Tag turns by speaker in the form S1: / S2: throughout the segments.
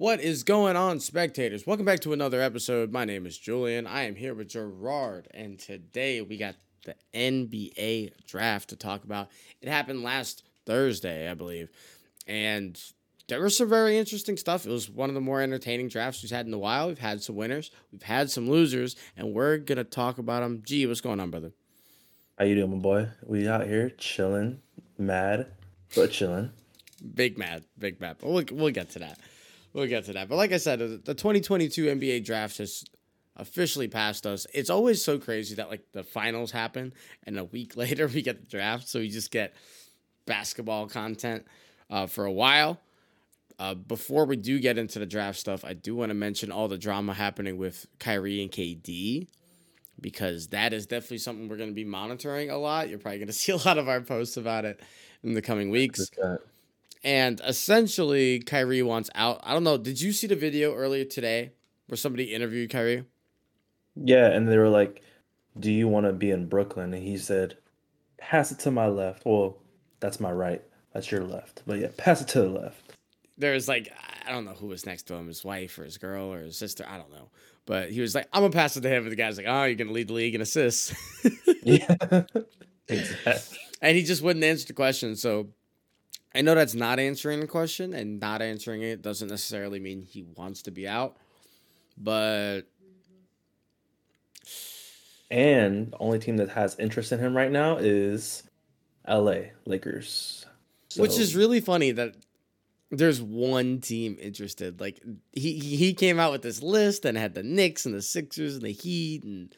S1: What is going on, spectators? Welcome back to another episode. My name is Julian. I am here with Gerard, and today we got the NBA draft to talk about. It happened last Thursday, I believe, and there was some very interesting stuff. It was one of the more entertaining drafts we've had in a while. We've had some winners, we've had some losers, and we're gonna talk about them. Gee, what's going on, brother?
S2: How you doing, my boy? We out here chilling, mad, but chilling.
S1: Big mad, big mad. But we'll, we'll get to that. We'll get to that. But like I said, the 2022 NBA draft has officially passed us. It's always so crazy that like the finals happen and a week later we get the draft. So we just get basketball content uh, for a while. Uh, before we do get into the draft stuff, I do want to mention all the drama happening with Kyrie and KD because that is definitely something we're going to be monitoring a lot. You're probably going to see a lot of our posts about it in the coming weeks. And essentially, Kyrie wants out. I don't know. Did you see the video earlier today where somebody interviewed Kyrie?
S2: Yeah, and they were like, "Do you want to be in Brooklyn?" And he said, "Pass it to my left." Well, that's my right. That's your left. But yeah, pass it to the left.
S1: There's like I don't know who was next to him, his wife or his girl or his sister. I don't know. But he was like, "I'm gonna pass it to him." And the guy's like, "Oh, you're gonna lead the league in assists." yeah, exactly. And he just wouldn't answer the question. So I know that's not answering the question, and not answering it doesn't necessarily mean he wants to be out. But
S2: and the only team that has interest in him right now is LA Lakers.
S1: So. Which is really funny that there's one team interested. Like he he came out with this list and had the Knicks and the Sixers and the Heat and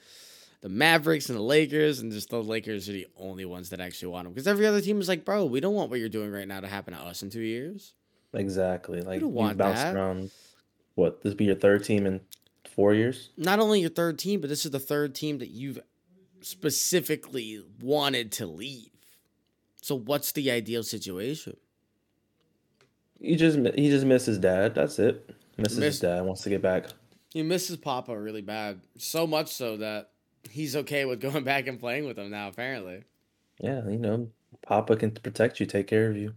S1: the Mavericks and the Lakers, and just the Lakers are the only ones that actually want him. Because every other team is like, bro, we don't want what you're doing right now to happen to us in two years.
S2: Exactly. Like you bounced that. around. What this be your third team in four years?
S1: Not only your third team, but this is the third team that you've specifically wanted to leave. So what's the ideal situation?
S2: He just he just misses dad. That's it. Misses Miss, his dad. Wants to get back.
S1: He misses Papa really bad. So much so that he's okay with going back and playing with him now. Apparently.
S2: Yeah, you know, Papa can protect you, take care of you,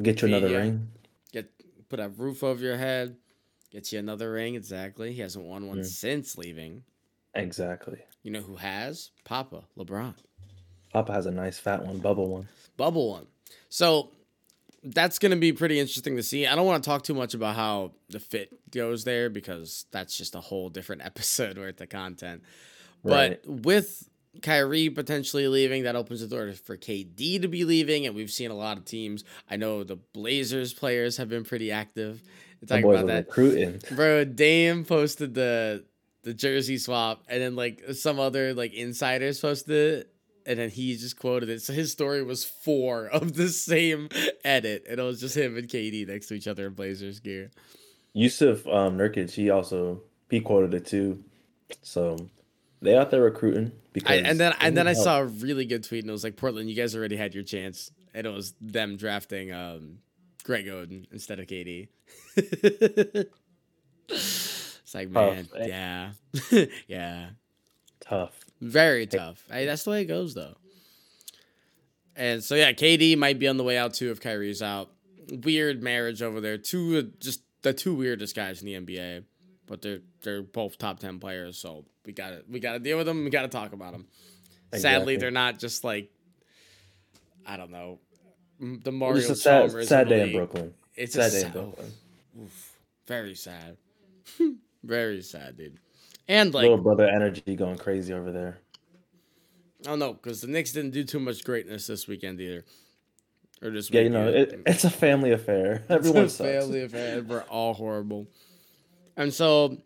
S2: get you another yeah. ring.
S1: Get put a roof over your head. Get you another ring. Exactly. He hasn't won one mm. since leaving.
S2: Exactly.
S1: You know who has? Papa LeBron.
S2: Papa has a nice fat one, bubble one.
S1: Bubble one. So that's going to be pretty interesting to see. I don't want to talk too much about how the fit goes there because that's just a whole different episode worth of content. Right. But with Kyrie potentially leaving, that opens the door for KD to be leaving, and we've seen a lot of teams. I know the Blazers players have been pretty active. Talking about that, recruiting. bro. Dame posted the the jersey swap, and then like some other like insiders posted it, and then he just quoted it. So his story was four of the same edit, and it was just him and KD next to each other in Blazers gear.
S2: Jusuf um, Nurkic, he also he quoted it too. So they out there recruiting
S1: because I, and then and then I saw a really good tweet and it was like Portland, you guys already had your chance, and it was them drafting um, Greg Oden instead of KD. it's like man, tough, yeah, yeah,
S2: tough,
S1: very tough. Hey, that's the way it goes though. And so yeah, KD might be on the way out too if Kyrie's out. Weird marriage over there. Two just the two weirdest guys in the NBA but they're they're both top ten players, so we got to we got to deal with them. We got to talk about them. Exactly. Sadly, they're not just like I don't know the Mario it's a sad, sad day in Brooklyn. It's a sad a day sad, in Brooklyn. Oof, very sad, very sad, dude. And like
S2: little brother energy going crazy over there.
S1: Oh no, because the Knicks didn't do too much greatness this weekend either.
S2: Or just yeah, you know, it, it's a family affair. Everyone it's a
S1: family affair. We're all horrible. And so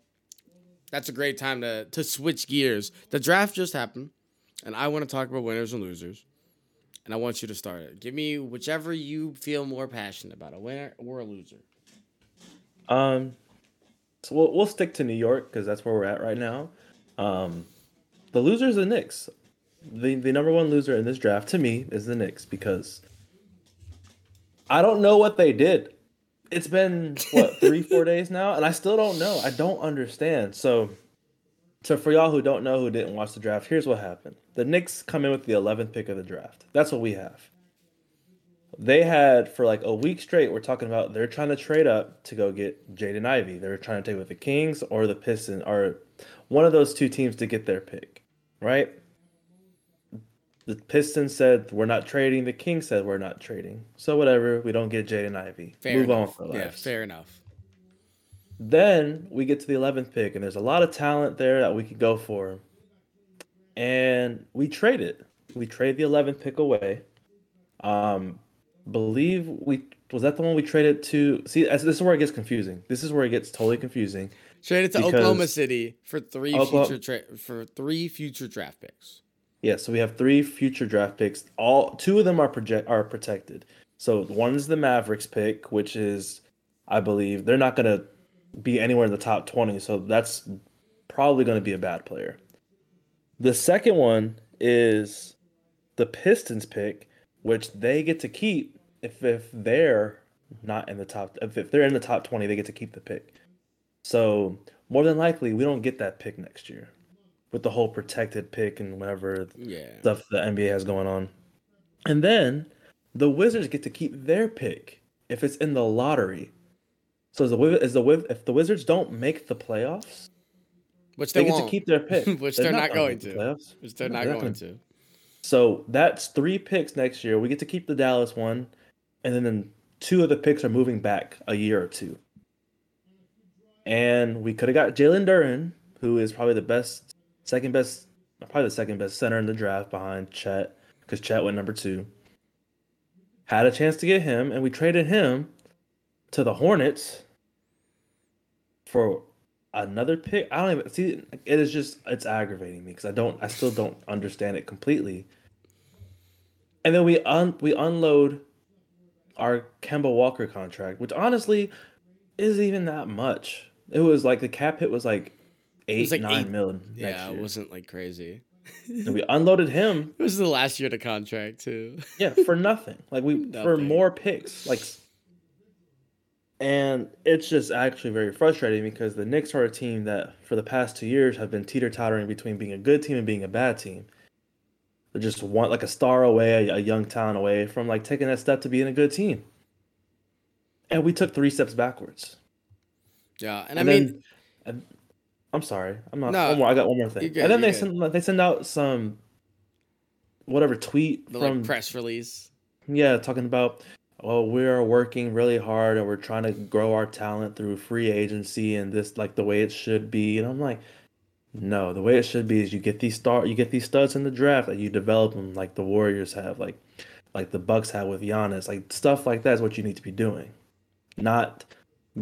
S1: that's a great time to to switch gears. The draft just happened, and I want to talk about winners and losers. And I want you to start it. Give me whichever you feel more passionate about, a winner or a loser.
S2: Um, so we'll we'll stick to New York because that's where we're at right now. Um, the loser is the Knicks. The the number one loser in this draft to me is the Knicks because I don't know what they did it's been what three four days now and i still don't know i don't understand so so for y'all who don't know who didn't watch the draft here's what happened the Knicks come in with the 11th pick of the draft that's what we have they had for like a week straight. We're talking about they're trying to trade up to go get Jaden Ivey. They're trying to take with the Kings or the Pistons or one of those two teams to get their pick, right? The Pistons said we're not trading. The Kings said we're not trading. So whatever, we don't get Jaden Ivey.
S1: Fair
S2: Move
S1: enough.
S2: on for
S1: life.
S2: Yeah,
S1: fair enough.
S2: Then we get to the 11th pick, and there's a lot of talent there that we could go for. And we trade it. We trade the 11th pick away. Um, believe we was that the one we traded to. See, this is where it gets confusing. This is where it gets totally confusing.
S1: Traded to Oklahoma City for three
S2: Oklahoma-
S1: future tra- for three future draft picks.
S2: Yeah, so we have three future draft picks. All two of them are project are protected. So one is the Mavericks pick, which is, I believe, they're not gonna be anywhere in the top twenty. So that's probably gonna be a bad player. The second one is the Pistons pick, which they get to keep if if they're not in the top if, if they're in the top twenty, they get to keep the pick. So more than likely, we don't get that pick next year, with the whole protected pick and whatever
S1: Yeah.
S2: stuff the NBA has going on. And then the Wizards get to keep their pick if it's in the lottery. So is the is the if the Wizards don't make the playoffs,
S1: Which
S2: they,
S1: they,
S2: get to keep their pick,
S1: Which they're not
S2: gonna
S1: going to.
S2: Playoffs.
S1: Which they're
S2: No,
S1: not
S2: they're
S1: going to.
S2: So that's three picks next year. We get to keep the Dallas one, and then, then two of the picks are moving back a year or two. And we could have got Jalen Duren, who is probably the best, second best, probably the second best center in the draft behind Chet, because Chet went number two. Had a chance to get him, and we traded him to the Hornets for another pick. I don't even see. It is just it's aggravating me because I don't. I still don't understand it completely. And then we un we unload our Kemba Walker contract, which honestly isn't even that much. It was like the cap hit was like eight
S1: like
S2: nine
S1: eight-
S2: million next
S1: Yeah, it wasn't like crazy.
S2: And we unloaded him,
S1: It was the last year of the contract too.
S2: yeah, for nothing. Like we for more picks, like. And it's just actually very frustrating because the Knicks are a team that, for the past two years, have been teeter tottering between being a good team and being a bad team. They're just one like a star away, a, a young talent away from like taking that step to being a good team. And we took three steps backwards.
S1: Yeah, and, I
S2: And
S1: mean,
S2: then, and- I'm sorry, I'm not.
S1: No,
S2: one more, I got one more thing.
S1: good,
S2: and then they
S1: good.
S2: send they send out some whatever tweet
S1: the
S2: from
S1: like press release.
S2: yeah, talking about, oh, well, we are working really hard and we're trying to grow our talent through free agency and this like the way it should be. And I'm like, no, the way it should be is you get these star, you get these studs in the draft, like you develop them like the Warriors have, like like the Bucks have with Giannis, like stuff like that is what you need to be doing, not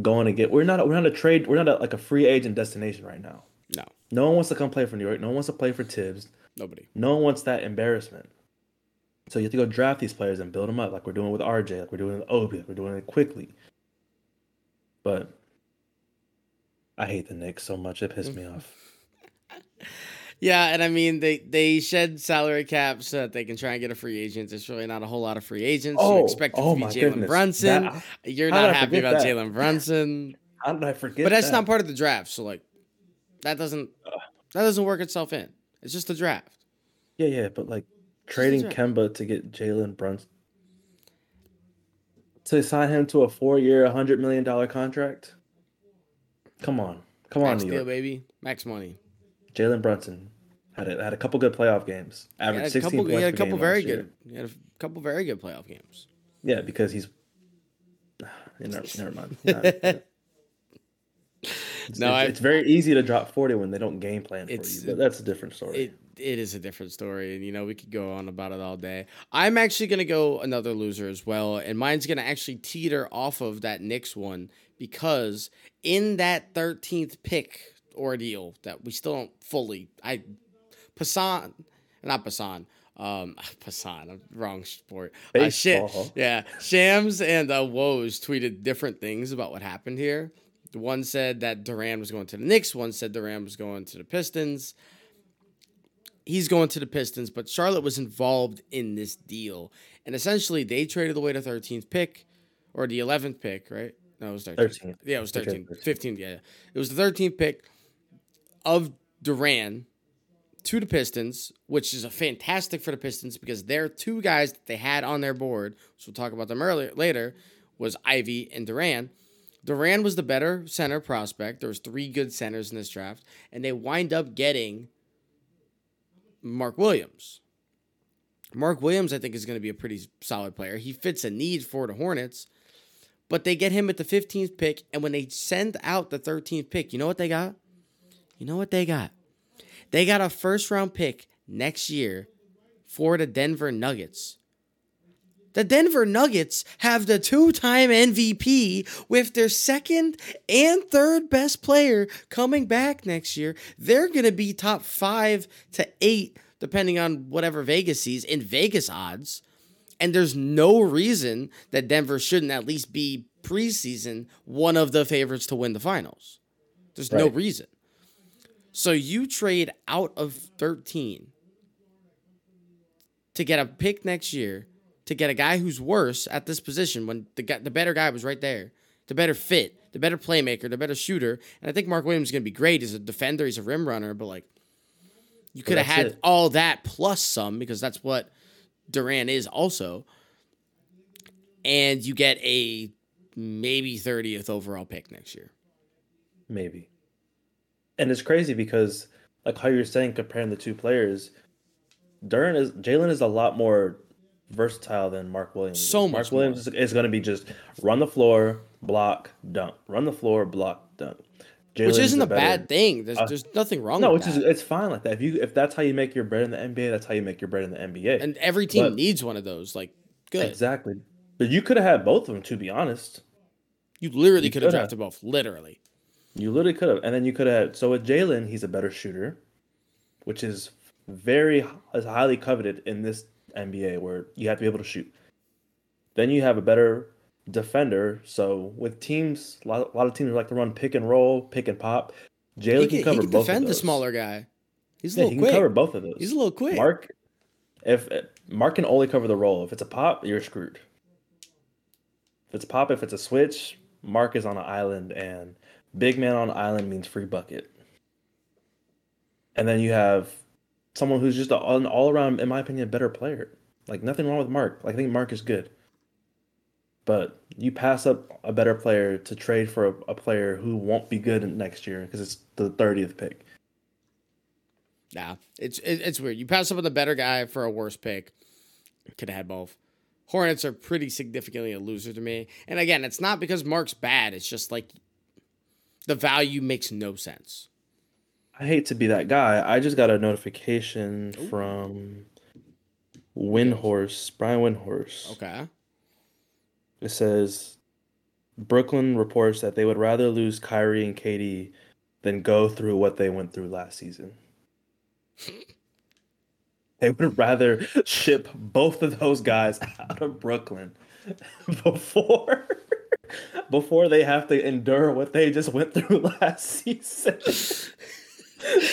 S2: going to get. We're not we're not a trade. We're not a, like a free agent destination right now.
S1: No,
S2: No one wants to come play for New York. No one wants to play for Thibs.
S1: nobody.
S2: No one wants that embarrassment. So you have to go draft these players and build them up, like we're doing with RJ, like we're doing with Obi, like we're doing it quickly. But I hate the Knicks so much; it pissed me off.
S1: Yeah, and I mean they they shed salary caps so that they can try and get a free agent. There's really not a whole lot of free agents. you
S2: Oh,
S1: expect it
S2: oh
S1: to be Jalen. Brunson.
S2: That-
S1: You're not happy about? Jalen Brunson.
S2: How did I forget?
S1: But that's
S2: that?
S1: not part of the draft, so like that doesn't that doesn't work itself in. It's just a draft.
S2: Yeah, yeah, but like trading. Kemba to get Jalen Brunson to sign him to a four-year, hundred million dollar contract. Come on, come on,
S1: Max
S2: New
S1: deal, baby. Max money.
S2: Jalen Brunson had a, had a couple good playoff games.
S1: He
S2: Averaged
S1: had a
S2: sixteen
S1: couple,
S2: points
S1: he had a couple very good. He had a couple very good playoff games.
S2: Yeah, because he's. Never, never mind. Not- it's,
S1: No,
S2: it's, it's very easy to drop forty when they don't game plan for
S1: It's-
S2: you, but that's a different story.
S1: It it is a different story, and you know we could go on about it all day. I'm actually gonna go another loser as well, and mine's gonna actually teeter off of that Knicks one because in that 13th pick ordeal that we still don't fully, I Passan, not Passan. Um, Passan, wrong sport. Uh, Sha-
S2: Baseball.
S1: yeah, Shams and uh, Woj tweeted different things about what happened here. The one said that Duren was going to the Knicks. One said Duren was going to the Pistons he's going to the Pistons, but Charlotte was involved in this deal. And essentially, they traded away the 13th pick or the 11th pick, right? No, it was 13th.
S2: 13th.
S1: Yeah, it was
S2: They
S1: 13.
S2: traded
S1: 15th, yeah. It was the 13th pick of Duren to the Pistons, which is a fantastic for the Pistons because their two guys that they had on their board, which we'll talk about them earlier later, was Ivey and Duren. Duren was the better center prospect. There was three good centers in this draft, and they wind up getting Mark Williams. Mark Williams, I think, is going to be a pretty solid player. He fits a need for the Hornets, but they get him at the 15th pick, and when they send out the 13th pick, you know what they got? You know what they got? They got a first round pick next year for the Denver Nuggets. The Denver Nuggets have the two time MVP with their second and third best player coming back next year. They're going to be top five to eight, depending on whatever Vegas sees, in Vegas odds. And there's no reason that Denver shouldn't at least be preseason one of the favorites to win the finals. There's no reason. So you trade out of 13 to get a pick next year to get a guy who's worse at this position when the guy, the better guy was right there, the better fit, the better playmaker, the better shooter. And I think Mark Williams is going to be great. He's a defender, he's a rim runner, but like you could have had
S2: it.
S1: all that plus some because that's what Duren is also. And you get a maybe 30th overall pick next year.
S2: Maybe. And it's crazy because, like how you're saying, comparing the two players, Duren is Jalen is a lot more versatile than Mark Williams.
S1: So
S2: Mark
S1: much
S2: Williams is, is going to be just run the floor, block, dunk, run the floor, block, dunk.
S1: Which isn't a
S2: better-
S1: bad thing. There's,
S2: uh,
S1: there's nothing wrong
S2: No,
S1: with
S2: which
S1: that.
S2: is it's fine like that. If you if that's how you make your bread in the NBA, that's how you make your bread in the NBA.
S1: and every team
S2: but-
S1: needs one of those. Like, good.
S2: Exactly. But you could have had both of them, to be honest.
S1: You literally could have drafted both. Literally.
S2: You literally could have, and then you could have. So with Jalen, he's a better shooter, which is very is highly coveted in this NBA, where you have to be able to shoot. Then you have a better defender. So with teams, a lot, a lot of teams like to run pick and roll, pick and pop. Jalen can,
S1: can,
S2: cover
S1: he can
S2: both
S1: defend
S2: of
S1: the
S2: those.
S1: smaller guy. He's a
S2: Yeah,
S1: little
S2: he
S1: quick.
S2: He can cover both of those.
S1: He's a little quick.
S2: Mark, if Mark can only cover the roll, if it's a pop, you're screwed. If it's a pop, if it's a switch, Mark is on an island, and big man on island means free bucket. And then you have someone who's just an all around, in my opinion, better player. Like nothing wrong with Mark. Like I think Mark is good, but you pass up a better player to trade for a, a player who won't be good next year because it's the thirtieth pick.
S1: Nah, it's it, it's weird. You pass up on the better guy for a worse pick. Could have had both. Hornets are pretty significantly a loser to me. And again, it's not because Mark's bad. It's just like the value makes no sense.
S2: I hate to be that guy. I just got a notification from Windhorst, Brian Windhorst.
S1: Okay.
S2: It says Brooklyn reports that they would rather lose Kyrie and KD than go through what they went through last season. They would rather ship both of those guys out of Brooklyn before before they have to endure what they just went through last season.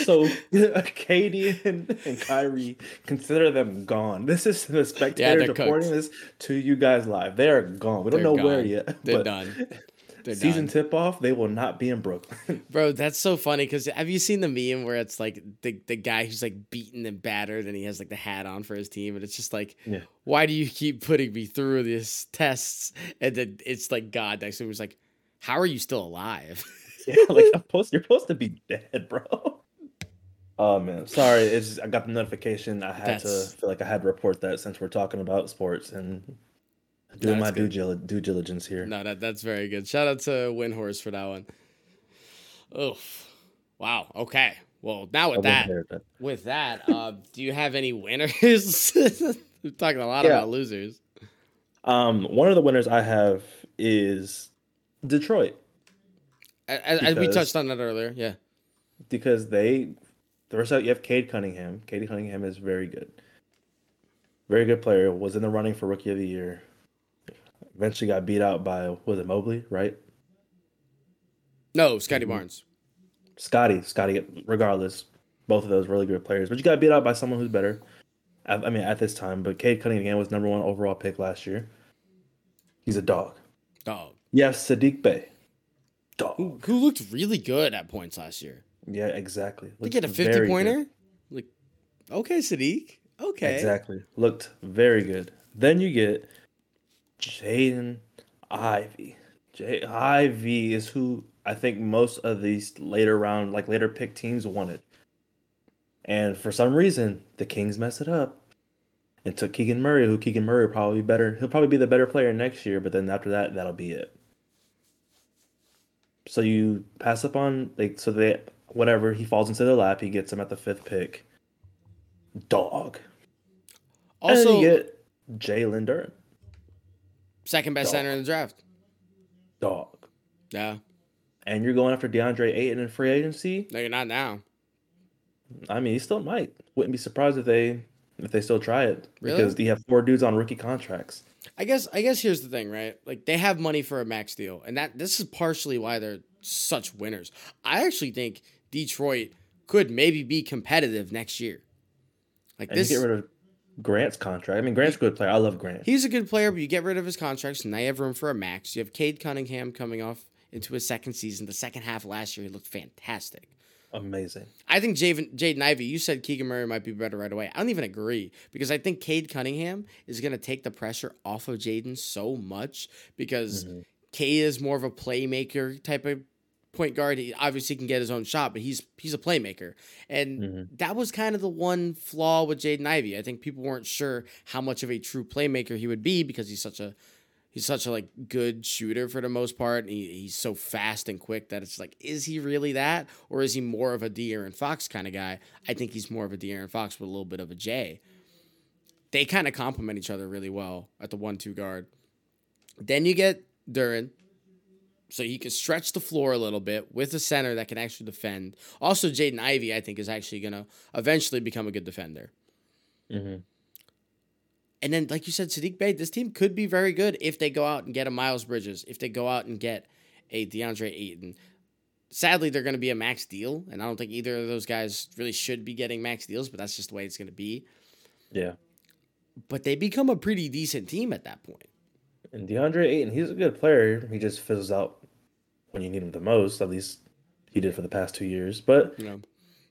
S2: so KD and, and Kyrie consider them gone. This is the spectators
S1: they're
S2: reporting
S1: cooked.
S2: this to you guys live. They are gone. We don't
S1: They're
S2: know where yet.
S1: They're
S2: but
S1: done. They're
S2: Season tip off, they will not be in Brooklyn.
S1: Bro, that's so funny because have you seen the meme where it's like the, the guy who's like beaten and battered and he has like the hat on for his team and it's just like,
S2: Yeah.
S1: why do you keep putting me through these tests? And then it's like God next to him was like, how are you still alive?
S2: yeah, like I'm supposed, you're supposed to be dead, bro. Oh man, sorry. It's just, I got the notification. I had
S1: That's-
S2: to feel like I had to report that since we're talking about sports and doing
S1: that's
S2: my due,
S1: good.
S2: due diligence here.
S1: no, that that's very good. Shout out to Windhorst for that one. Oof. Wow. Okay. Well, now with that, with that, uh, do you have any winners? We're talking a lot
S2: Yeah.
S1: about losers.
S2: Um, one of the winners I have is Detroit
S1: A- a- As we touched on that earlier. Yeah.
S2: because they first out you have Cade Cunningham. Cade Cunningham is very good, very good player. Was in the running for Rookie of the Year. Eventually got beat out by was it Mobley, right?
S1: No, Scotty
S2: Mm-hmm.
S1: Barnes.
S2: Scotty, Scotty. Regardless, both of those really good players, but you got beat out by someone who's better. I, I mean, at this time, but Cade Cunningham was number one overall pick last year. He's a dog.
S1: Dog.
S2: Yes, Sadiq Bey. Dog.
S1: Who, who looked really good at points last year.
S2: Yeah, exactly.
S1: Did he get a
S2: fifty
S1: pointer.
S2: good.
S1: Like Okay, Sadiq. Okay.
S2: Exactly. Looked very good. Then you get Jaden Ivey. J Ivey is who I think most of these later round, like later pick teams wanted. And for some reason, the Kings messed it up and took Keegan Murray, who Keegan Murray will probably be better. He'll probably be the better player next year, but then after that, that'll be it. So you pass up on like so they whatever he falls into their lap, he gets him at the fifth pick. Dog.
S1: Also,
S2: and you get Jalen Duren.
S1: Second best
S2: Dog.
S1: center in the draft.
S2: Dog.
S1: Yeah.
S2: And you're going after DeAndre Ayton in free agency.
S1: No, you're not now.
S2: I mean, he still might. Wouldn't be surprised if they if they still try it
S1: Really?
S2: because you have four dudes on rookie contracts.
S1: I guess I guess here's the thing, right? Like they have money for a max deal, and that this is partially why they're such winners. I actually think Detroit could maybe be competitive next year. Like
S2: And
S1: this,
S2: get rid of Grant's contract. I mean, Grant's a good player. I love Grant.
S1: he's a good player, but you get rid of his contracts, and now you have room for a max. You have Cade Cunningham coming off into his second season. The second half last year, he looked fantastic.
S2: Amazing.
S1: I think Jaden Jaden Ivey, you said Keegan Murray might be better right away. I don't even agree because I think Cade Cunningham is going to take the pressure off of Jaden so much because
S2: Mhm.
S1: Cade is more of a playmaker type of point guard. He obviously can get his own shot, but he's he's a playmaker. And
S2: Mhm.
S1: that was kind of the one flaw with Jaden Ivey. I think people weren't sure how much of a true playmaker he would be because he's such a he's such a like good shooter for the most part. And he, he's so fast and quick that it's like, is he really that, or is he more of a De'Aaron Fox kind of guy? I think he's more of a De'Aaron Fox with a little bit of a J. They kind of complement each other really well at the one-two guard. Then you get Duren, so he can stretch the floor a little bit with a center that can actually defend. Also, Jaden Ivey, I think, is actually gonna eventually become a good defender.
S2: hmm
S1: And then, like you said, Sadiq Bey, this team could be very good if they go out and get a Miles Bridges, if they go out and get a DeAndre Ayton. Sadly, they're going to be a max deal, and I don't think either of those guys really should be getting max deals, but that's just the way it's going to be.
S2: Yeah.
S1: But they become a pretty decent team at that point.
S2: And DeAndre Ayton, he's a good player. He just fizzles out when you need him the most. At least he did for the past two years. But
S1: know,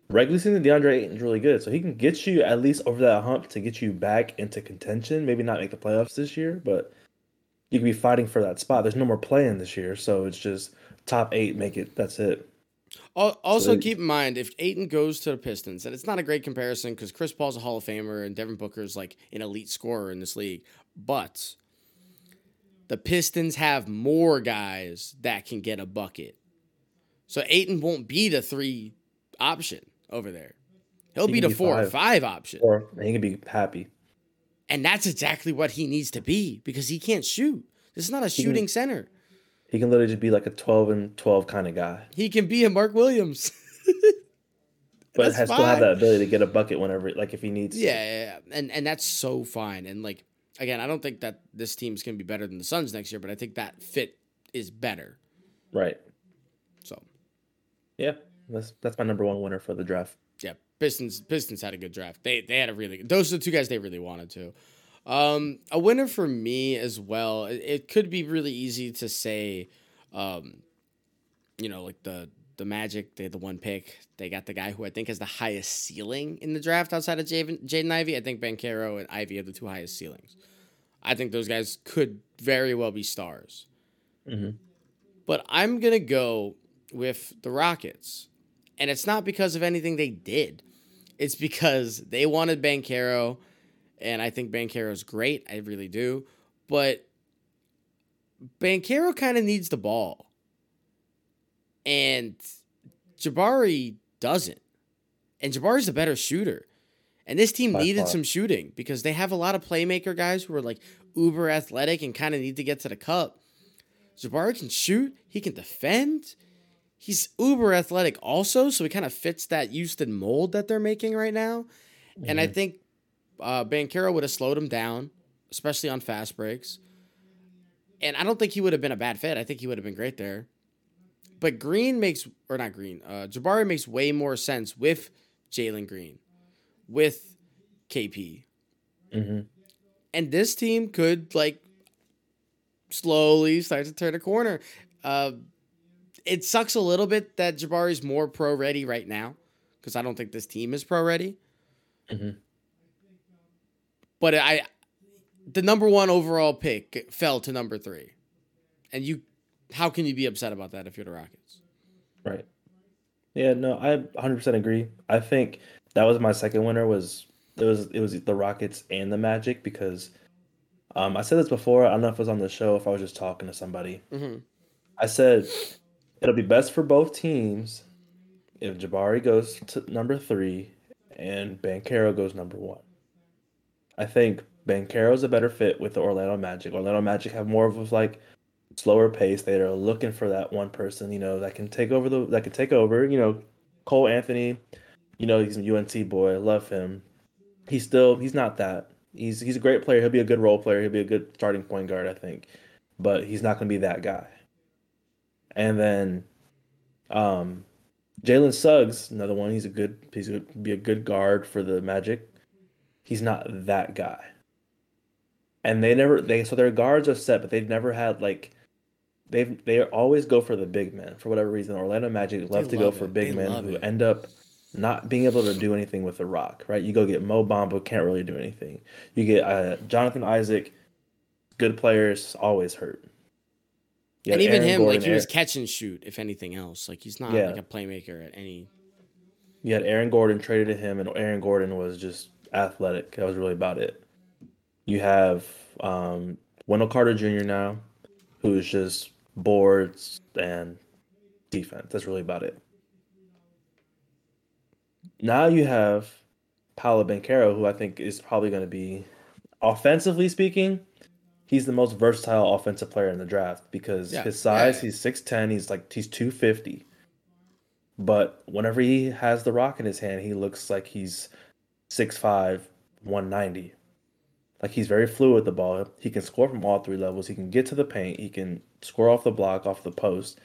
S2: regular season, DeAndre Ayton's really good. So he can get you at least over that hump to get you back into contention. Maybe not make the playoffs this year, but you can be fighting for that spot. There's no more playing this year, so it's just top eight, make it. That's it.
S1: Also, keep in mind if Ayton goes to the Pistons, and it's not a great comparison because Chris Paul's a Hall of Famer and Devin Booker's like an elite scorer in this league, but the Pistons have more guys that can get a bucket. So Ayton won't be the three option over there. He'll
S2: He
S1: be the
S2: be
S1: four or
S2: five.
S1: five option.
S2: Or he can be happy.
S1: And that's exactly what he needs to be because he can't shoot. This is not a
S2: can-
S1: shooting center.
S2: He can literally just be like a 12 and 12 kind of guy,
S1: He can be a Mark Williams.
S2: but has still have that ability to get a bucket whenever, like if he needs.
S1: Yeah, yeah, yeah. and and that's so fine. And like again, I don't think that this team's gonna be better than the Suns next year, but I think that fit is better.
S2: Right.
S1: So
S2: Yeah. That's that's my number one winner for the draft.
S1: yeah, Pistons Pistons had a good draft. They they had a really those are the two guys they really wanted to. Um, a winner for me as well. It, it could be really easy to say, um, you know, like the the Magic, they had the one pick. They got the guy who I think has the highest ceiling in the draft outside of Jaden, Ivey. I think Banchero and Ivey have the two highest ceilings. I think those guys could very well be stars.
S2: Mhm.
S1: But I'm going to go with the Rockets. And it's not because of anything they did. It's because they wanted Banchero, and I think Banchero's great. I really do. But Banchero kind of needs the ball. And Jabari doesn't. And Jabari's a better shooter. And this team
S2: By
S1: needed
S2: far.
S1: some shooting because they have a lot of playmaker guys who are like uber athletic and kind of need to get to the cup. Jabari can shoot, he can defend. He's uber athletic also, so he kind of fits that Houston mold that they're making right now. And I think uh, Banchero would have slowed him down, especially on fast breaks. And I don't think he would have been a bad fit. I think he would have been great there. But Green makes, or not Green, uh, Jabari makes way more sense with Jalen Green, with KP.
S2: hmm
S1: And this team could, like, slowly start to turn a corner. Uh, it sucks a little bit that Jabari's more pro ready right now because I don't think this team is pro ready.
S2: Mhm.
S1: But I, the number one overall pick fell to number three, and you, how can you be upset about that if you're the Rockets?
S2: Right. Yeah, no, I 100% agree. I think that was my second winner was it was it was the Rockets and the Magic because um I said this before, I don't know if it was on the show if I was just talking to somebody.
S1: hmm
S2: I said it'll be best for both teams if Jabari goes to number 3 and Banchero goes number 1. I think Banchero's a better fit with the Orlando Magic. Orlando Magic have more of a like slower pace. They are looking for that one person, you know, that can take over the that can take over. You know, Cole Anthony, you know, he's a UNC boy. I love him. He's still he's not that. He's he's a great player. He'll be a good role player. He'll be a good starting point guard, I think. But he's not gonna be that guy. And then um Jalen Suggs, another one, he's a good he's gonna be a good guard for the Magic. He's not that guy. And they never they so their guards are set, but they've never had like they've they always go for the big men for whatever reason. Orlando Magic love to go
S1: love
S2: for big
S1: They
S2: men who
S1: it.
S2: end up not being able to do anything with the rock, right? You go get Mo Bamba, can't really do anything. You get uh, Jonathan Isaac, good players, always hurt.
S1: And even
S2: Aaron
S1: him, like
S2: Gordon,
S1: he was
S2: Aaron-
S1: catch and shoot, if anything else. Like he's not
S2: Yeah.
S1: like a playmaker at any.
S2: You had Aaron Gordon traded to him, and Aaron Gordon was just athletic. That was really about it. You have um, Wendell Carter Jr. now, who is just boards and defense. That's really about it. Now you have Paolo Banchero, who I think is probably going to be, offensively speaking, he's the most versatile offensive player in the draft because
S1: Yeah.
S2: his size,
S1: Yeah.
S2: he's 6'10, he's like he's 250. But whenever he has the rock in his hand, he looks like he's 6'5, 190. Like he's very fluid with the ball. He can score from all three levels. He can get to the paint. He can score off the block, off the post,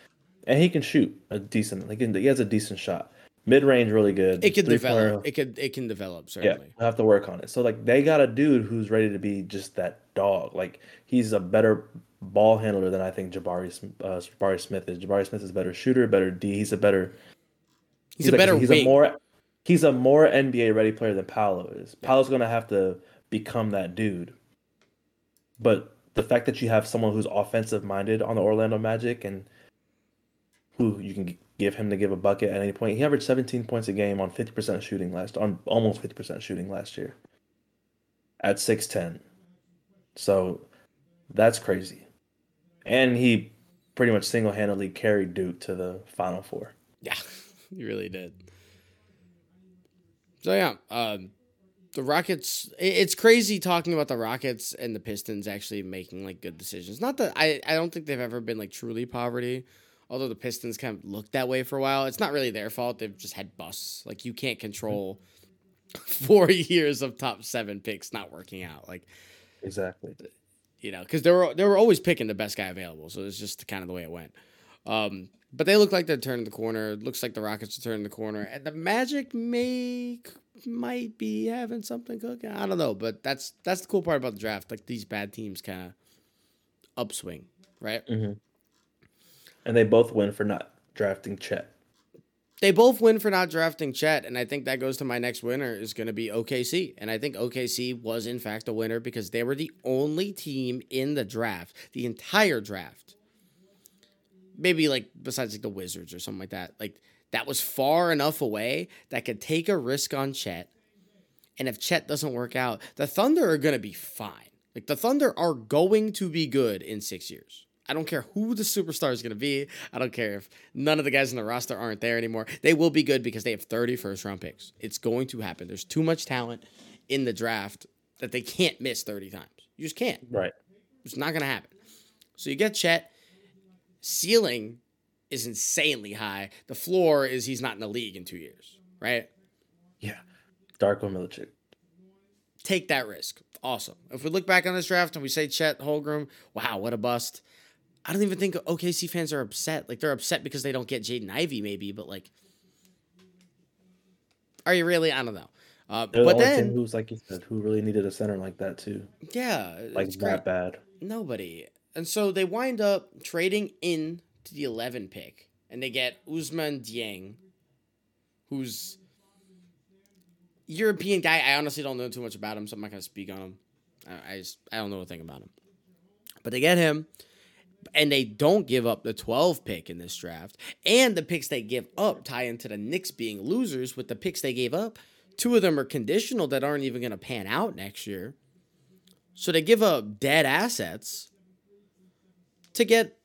S2: and he can shoot a decent. Can. He has a decent shot. Mid range, really good.
S1: It could develop. It could. It can develop
S2: yeah,
S1: certainly.
S2: we'll have to work on it. So like they got a dude who's ready to be just that dog. Like he's a better ball handler than I think Jabari uh, Jabari Smith is. Jabari Smith is a better shooter, better D. He's a better.
S1: He's, a
S2: like-
S1: better
S2: He's
S1: wing.
S2: a more. He's a more NBA ready player than Paolo is. Paolo's gonna have to become that dude. But the fact that you have someone who's offensive minded on the Orlando Magic and who you can give him to give a bucket at any point. He averaged 17 points a game on 50% shooting last on almost 50% shooting last year at 6'10. So that's crazy. And he pretty much single-handedly carried Duke to the final four.
S1: Yeah, he really did. So yeah, um, the Rockets. It's crazy talking about the Rockets and the Pistons actually making like good decisions. Not that I, I don't think they've ever been like truly poverty. Although the Pistons kind of looked that way for a while, it's not really their fault. They've just had busts. Like you can't control four years of top seven picks not working out. Like
S2: Exactly.
S1: you know, because they were they were always picking the best guy available. So it's just kind of the way it went. Um, but they look like they're turning the corner. It looks like the Rockets are turning the corner, and the Magic may might be having something cooking. I don't know, but that's that's the cool part about the draft. Like these bad teams kind of upswing, right?
S2: And they both win for not drafting Chet.
S1: They both win for not drafting Chet, and I think that goes to my next winner is going to be OKC, and I think OKC was in fact a winner because they were the only team in the draft, the entire draft. Maybe like besides like the Wizards or something like that, like that was far enough away that could take a risk on Chet, and if Chet doesn't work out, the Thunder are going to be fine. Like the Thunder are going to be good in six years. I don't care who the superstar is going to be. I don't care if none of the guys in the roster aren't there anymore. They will be good because they have 30 first round picks. It's going to happen. There's too much talent in the draft that they can't miss 30 times. You just can't.
S2: Right.
S1: It's not going to happen. So you get Chet. Ceiling is insanely high. The floor is he's not in the league in two years, right?
S2: Yeah. Darko Milicic.
S1: take that risk. Awesome. If we look back on this draft and we say Chet Holmgren, wow, what a bust. I don't even think OKC fans are upset. Like they're upset because they don't get Jaden Ivey, maybe, but like, are you really? I don't know. Uh, but
S2: the
S1: then,
S2: who's like you said, who really needed a center like that too.
S1: yeah,
S2: Like
S1: it's
S2: that
S1: great.
S2: bad.
S1: Nobody. And so they wind up trading in to the 11 pick, and they get Ousmane Dieng, who's European guy. I honestly don't know too much about him, so I'm not gonna speak on him. I, I just I don't know a thing about him. But they get him, and they don't give up the 12 pick in this draft, and the picks they give up tie into the Knicks being losers. With the picks they gave up, two of them are conditional that aren't even gonna pan out next year. So they give up dead assets to get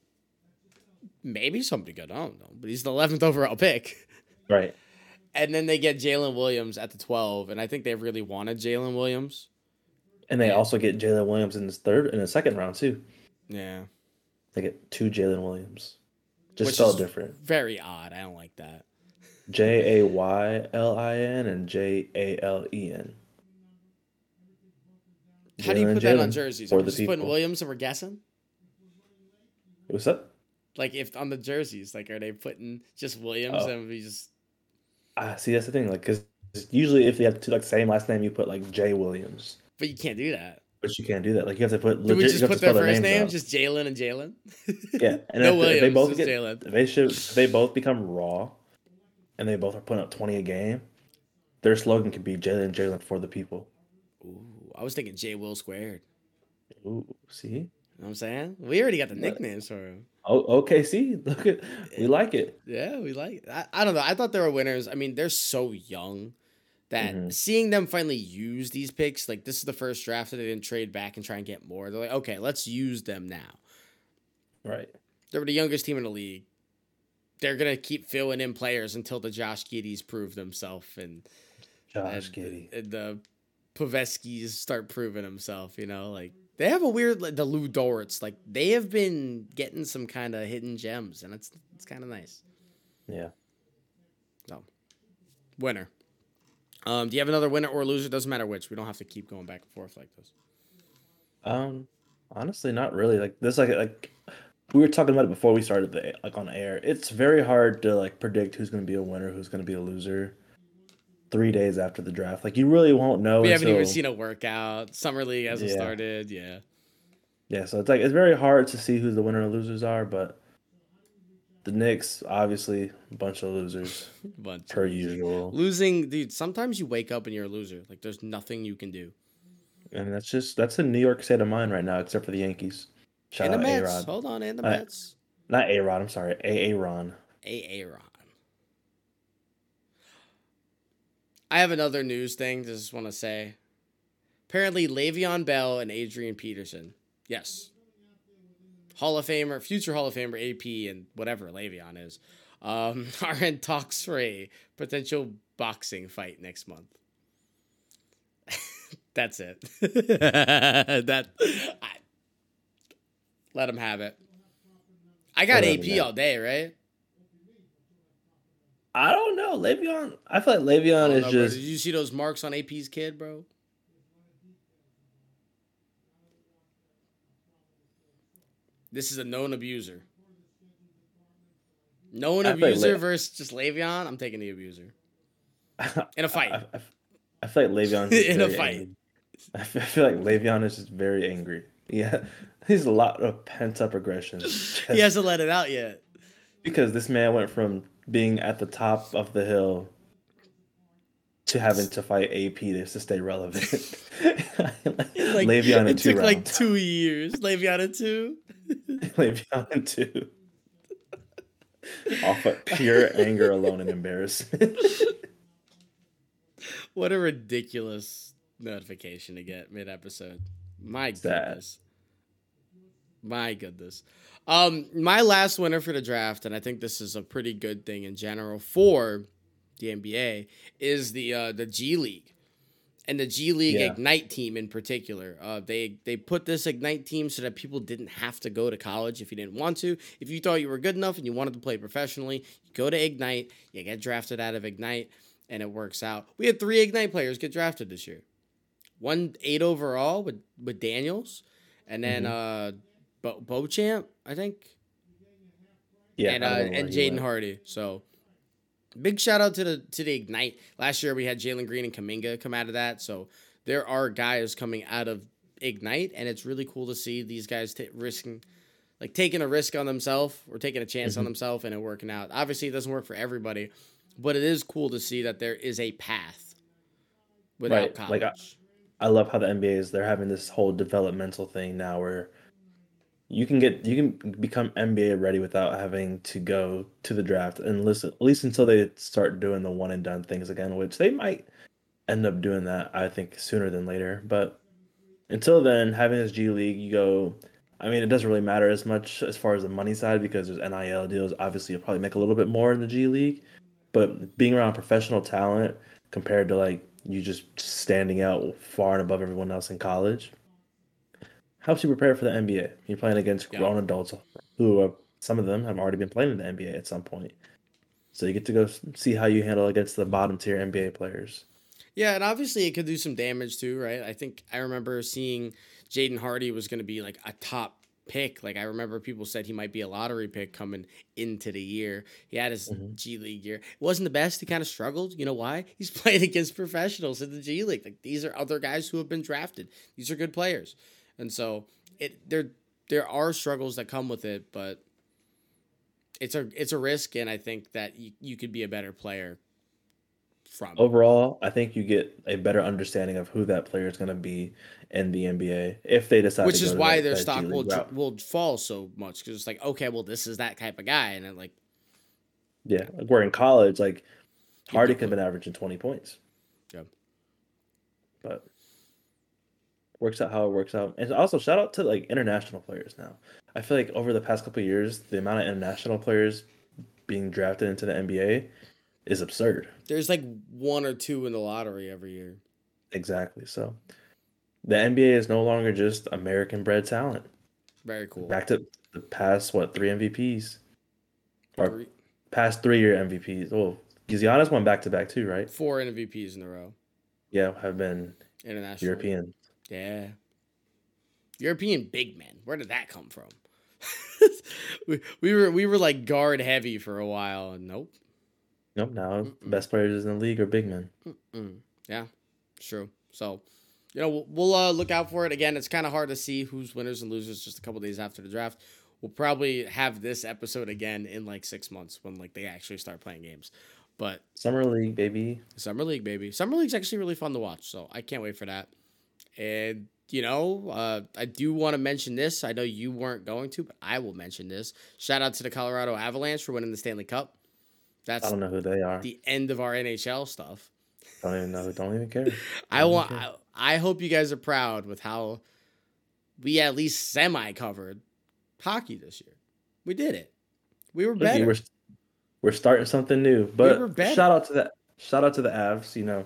S1: maybe somebody good. I don't know, but he's the 11th overall pick.
S2: Right.
S1: And then they get Jalen Williams at the 12, and I think they really wanted Jalen Williams.
S2: And they
S1: Yeah.
S2: also get Jalen Williams in his third in the second round too.
S1: Yeah.
S2: They get two Jalen Williams. Just spelled different.
S1: Very odd. I don't like that.
S2: J A Y L I N and J A L E N.
S1: How do you put that on jerseys? Are we
S2: the
S1: just putting. Williams and we're guessing?
S2: What's up?
S1: Like if on the jerseys, like are they putting just Williams
S2: Oh.
S1: and we just
S2: Ah, see, that's the thing. Like, because usually if you have two like same last name, you put like J Williams,
S1: but you can't do that.
S2: But you can't do that. Like, you have to put
S1: Do we just put their first
S2: names
S1: name,
S2: out.
S1: just Jalen and Jalen?
S2: yeah. And
S1: no
S2: if,
S1: Williams,
S2: if they both get,
S1: Jalen.
S2: if they should, if they both become raw, and they both are putting up twenty a game. Their slogan could be Jalen and Jalen for the people.
S1: Ooh, I was thinking J Will squared.
S2: Ooh, see?
S1: You know what I'm saying? We already got the nicknames for him.
S2: Oh, okay. See, look at we like it.
S1: Yeah, we like it. I, I don't know. I thought they were winners. I mean, they're so young that
S2: Mhm.
S1: seeing them finally use these picks, like this is the first draft that they didn't trade back and try and get more. They're like, okay, let's use them now.
S2: Right.
S1: They were the youngest team in the league. They're gonna keep filling in players until the Josh Giddeys prove themselves and,
S2: Josh
S1: and,
S2: Giddey.
S1: and the Paveskis start proving himself. You know, like they have a weird like the Lu Dorts. Like they have been getting some kind of hidden gems, and it's it's kind of nice.
S2: Yeah.
S1: So, winner. Um, do you have another winner or loser? Doesn't matter which. We don't have to keep going back and forth like this.
S2: Um, honestly, not really. Like this, like like we were talking about it before we started the like on air. It's very hard to like predict who's going to be a winner, who's going to be a loser. Three days after the draft, like you really won't know.
S1: we haven't even seen a workout. Summer league hasn't
S2: Yeah.
S1: started. Yeah.
S2: Yeah, so it's like it's very hard to see who the winner and losers are, but the Knicks obviously a bunch of losers
S1: Bunch.
S2: per usual.
S1: Losing, dude. Sometimes you wake up and you're a loser. Like there's nothing you can do.
S2: And that's just that's a New York state of mind right now, except for the Yankees. Shout
S1: and the
S2: out A-Rod.
S1: Hold on, and the
S2: Uh,
S1: Mets.
S2: Not A Rod, I'm sorry. A A Ron.
S1: A Ron. I have another news thing. Just want to say. Apparently, Le'Veon Bell and Adrian Peterson, yes, Hall of Famer, future Hall of Famer, AP, and whatever Le'Veon is, um, are in talks for a potential boxing fight next month. That's it. that I, let them have it. I got AP
S2: man.
S1: all day, right?
S2: I don't know. Le'Veon I feel like
S1: I
S2: Le'Veon is
S1: know, bro.
S2: just
S1: Did you see those marks on AP's kid, bro? This is a known abuser. Known
S2: I feel like
S1: abuser
S2: Le-
S1: versus just Le'Veon. I'm taking the abuser in a fight.
S2: I, I, I feel like Le'Veon
S1: In a fight.
S2: angry. I feel like Le'Veon is just very angry. Yeah, he's a lot of pent up aggression.
S1: he hasn't let it out yet.
S2: because this man went from being at the top of the hill to having to fight AP just to stay relevant.
S1: Like,
S2: Le'Veon
S1: it
S2: two
S1: took like two years. Le'Veon in two.
S2: Le'Veon in two. Off of pure anger alone and embarrassment.
S1: What a ridiculous notification to get mid episode. My goodness. My goodness. Um, my last winner for the draft, and I think this is a pretty good thing in general for the NBA, is the uh, the G League. And the G League
S2: Yeah.
S1: Ignite team in particular. Uh, they they put this Ignite team so that people didn't have to go to college if you didn't want to. If you thought you were good enough and you wanted to play professionally, you go to Ignite, you get drafted out of Ignite, and it works out. We had three Ignite players get drafted this year. One eight overall with with Daniels, and then uh, Bo- Beauchamp, I think,
S2: Yeah,
S1: and uh,
S2: don't know where
S1: and Jaden. Hardy. So big shout out to the to the Ignite. Last year we had Jalen Green and Kuminga come out of that. So there are guys coming out of Ignite, and it's really cool to see these guys t- risking. Like taking a risk on themselves or taking a chance on
S2: Mhm.
S1: themselves and it working out. Obviously, it doesn't work for everybody, but it is cool to see that there is a path without
S2: Right,
S1: college.
S2: like, I- I love how the NBA is they're having this whole developmental thing now where you can get you can become NBA ready without having to go to the draft and listen at least until they start doing the one and done things again, which they might end up doing that, I think, sooner than later. But until then, having this G League, you go I mean, it doesn't really matter as much as far as the money side because there's NIL deals. Obviously, you'll probably make a little bit more in the G League, but being around professional talent compared to like you just standing out far and above everyone else in college helps you prepare for the NBA. You're playing against
S1: Yeah.
S2: grown adults who are, some of them have already been playing in the NBA at some point. So you get to go see how you handle against the bottom tier NBA players.
S1: Yeah, and obviously it could do some damage too, right? I think I remember seeing Jaden Hardy was going to be like a top pick. Like I remember people said he might be a lottery pick coming into the year. He had his
S2: Mhm.
S1: G League year. It wasn't the best. He kind of struggled. You know why? He's playing against professionals in the G League. Like these are other guys who have been drafted. These are good players, and so it there there are struggles that come with it, but it's a it's a risk, and I think that you, you could be a better player from.
S2: Overall, I think you get a better understanding of who that player is going to be in the NBA if they decide.
S1: which
S2: to
S1: is why
S2: that-
S1: their
S2: that
S1: stock will
S2: route.
S1: will fall so much because it's like okay well this is that type of guy and then like
S2: Yeah, like we're in college, like Hardy could have been averaging twenty points.
S1: Yeah.
S2: But works out how it works out. And also shout out to like international players now. I feel like over the past couple of years, the amount of international players being drafted into the NBA is absurd.
S1: there's like one or two in the lottery every year
S2: Exactly. So the NBA is no longer just American bred talent.
S1: very cool
S2: Back to the past what three MVPs or
S1: Three,
S2: past three year MVPs. Well, because Giannis won back to back too, right?
S1: four MVPs in a row
S2: Yeah, have been
S1: international
S2: European.
S1: Yeah European big men where did that come from we, we were we were like guard heavy for a while and nope
S2: Nope. Now
S1: Mm-mm.
S2: best players in the league are big men.
S1: Mm, yeah, true. So, you know, we'll, we'll uh, look out for it. Again, it's kind of hard to see who's winners and losers just a couple days after the draft. We'll probably have this episode again in like six months when like they actually start playing games. But
S2: Summer league, baby.
S1: Summer League, baby. Summer League's actually really fun to watch, so I can't wait for that. And you know, uh, I do want to mention this. I know you weren't going to, but I will mention this. Shout out to the Colorado Avalanche for winning the Stanley Cup. That's I
S2: don't know who they are.
S1: the end of our NHL stuff.
S2: Don't even know. Don't even care.
S1: I
S2: Don't
S1: want.
S2: care.
S1: I, I hope you guys are proud with how we at least semi covered hockey this year. We did it. We were better.
S2: We're we're starting something new. But
S1: were
S2: shout out to the Shout out to the Avs. You know,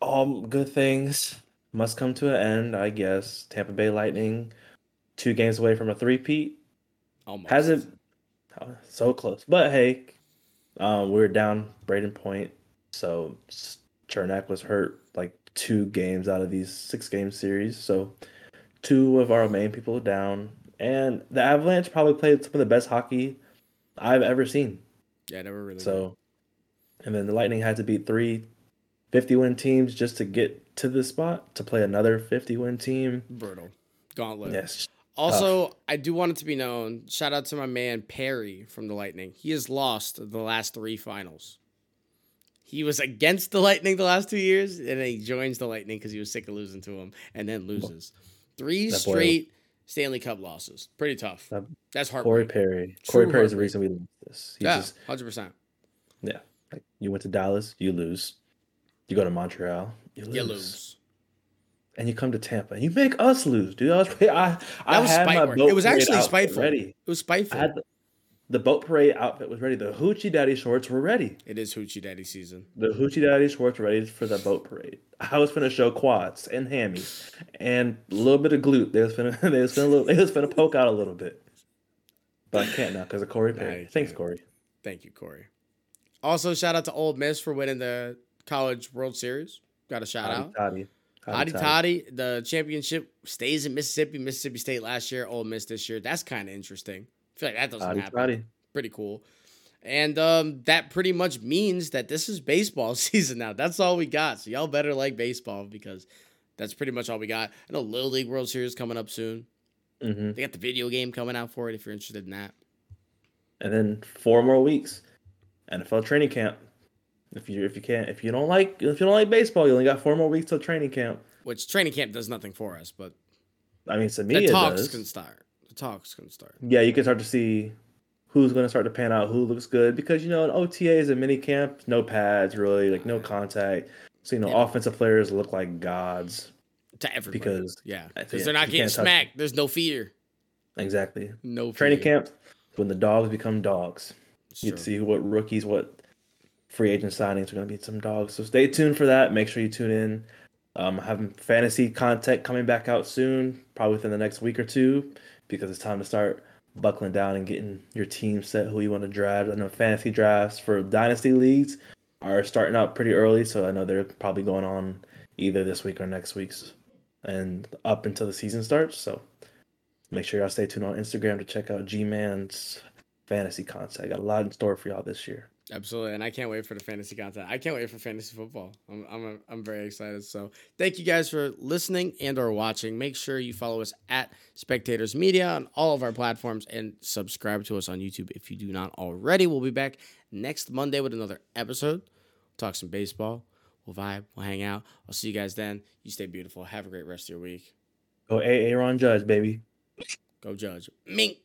S2: all good things must come to an end. I guess Tampa Bay Lightning, two games away from a three-peat.
S1: Almost.
S2: Hasn't oh, so close. But hey, um, we were down Brayden Point, so Cernak was hurt like two games out of these six game series. So two of our main people down, and the Avalanche probably played some of the best hockey I've ever seen.
S1: Yeah, were really.
S2: So, and then the Lightning had to beat three 50 win teams just to get to the spot to play another 50 win team.
S1: brutal. Gauntlet.
S2: Yes.
S1: Also, I do want it to be known. Shout out to my man Perry from the Lightning. He has lost the last three finals. He was against the Lightning the last two years, and then he joins the Lightning because he was sick of losing to him, and then loses three
S2: That boy-
S1: straight Stanley Cup losses. Pretty tough.
S2: That-
S1: That's
S2: hard.
S1: Corey.
S2: Perry.
S1: True
S2: Corey Perry is the reason we lost this. He
S1: Yeah,
S2: just
S1: hundred percent.
S2: Yeah. Like you went to Dallas, you lose. You go to Montreal, you lose.
S1: You lose.
S2: And you come to Tampa, and you make us lose, dude. I was I, I
S1: was
S2: had my
S1: work.
S2: boat
S1: It was actually spiteful.
S2: ready.
S1: It was spiteful.
S2: The, the boat parade outfit was ready. The hoochie daddy shorts were ready.
S1: it is Hoochie Daddy season.
S2: The hoochie daddy shorts were ready for the boat parade. I was gonna show quads and hammies and a little bit of glute. They was finna they was little, they was finna poke out a little bit. But I can't now because of Corey Perry.
S1: you
S2: Thanks,
S1: can't.
S2: Corey.
S1: Thank you, Corey. Also, shout out to Ole Miss for winning the College World Series. Got a shout out.
S2: Toddy.
S1: Hotty Toddy, the championship stays in Mississippi. Mississippi State last year, Ole Miss this year. That's kind of interesting. I feel like that doesn't happen.
S2: Toddy.
S1: Pretty cool. And um, that pretty much means that this is baseball season now. That's all we got. So y'all better like baseball because that's pretty much all we got. I know Little League World Series coming up soon.
S2: hmm
S1: They got the video game coming out for it if you're interested in that.
S2: And then four more weeks. NFL training camp. If you if you can't if you don't like if you don't like baseball, you only got four more weeks till training camp.
S1: Which training camp does nothing for us, but
S2: I mean, to me,
S1: the talks
S2: does.
S1: can start. The talks can start.
S2: Yeah, you can start to see who's going to start to pan out, who looks good, because you know in OTAs and mini camp, no pads really, like no contact. So you know,
S1: Yeah.
S2: offensive players look like gods.
S1: To everybody.
S2: Because-
S1: yeah,
S2: yeah,
S1: because they're not getting
S2: can't touch
S1: smacked. There's no fear.
S2: Exactly.
S1: No
S2: Training camp when the dogs become dogs. You'd see what rookies, what free agent signings are going to be some dogs. So stay tuned for that. Make sure you tune in. Um, having fantasy content coming back out soon, probably within the next week or two, because it's time to start buckling down and getting your team set who you want to draft. I know fantasy drafts for dynasty leagues are starting out pretty early, so I know they're probably going on either this week or next week's and up until the season starts. So make sure y'all stay tuned on Instagram to check out G Man's fantasy content. I got a lot in store for y'all this year.
S1: Absolutely, and I can't wait for the fantasy content. I can't wait for fantasy football. I'm I'm I'm very excited. So thank you guys for listening and or watching. Make sure you follow us at Spectators Media on all of our platforms and subscribe to us on YouTube if you do not already. We'll be back next Monday with another episode. Talk some baseball. We'll vibe. We'll hang out. I'll see you guys then. You stay beautiful. Have a great rest of your week.
S2: Go Aaron Judge, baby.
S1: Go Judge. Mink.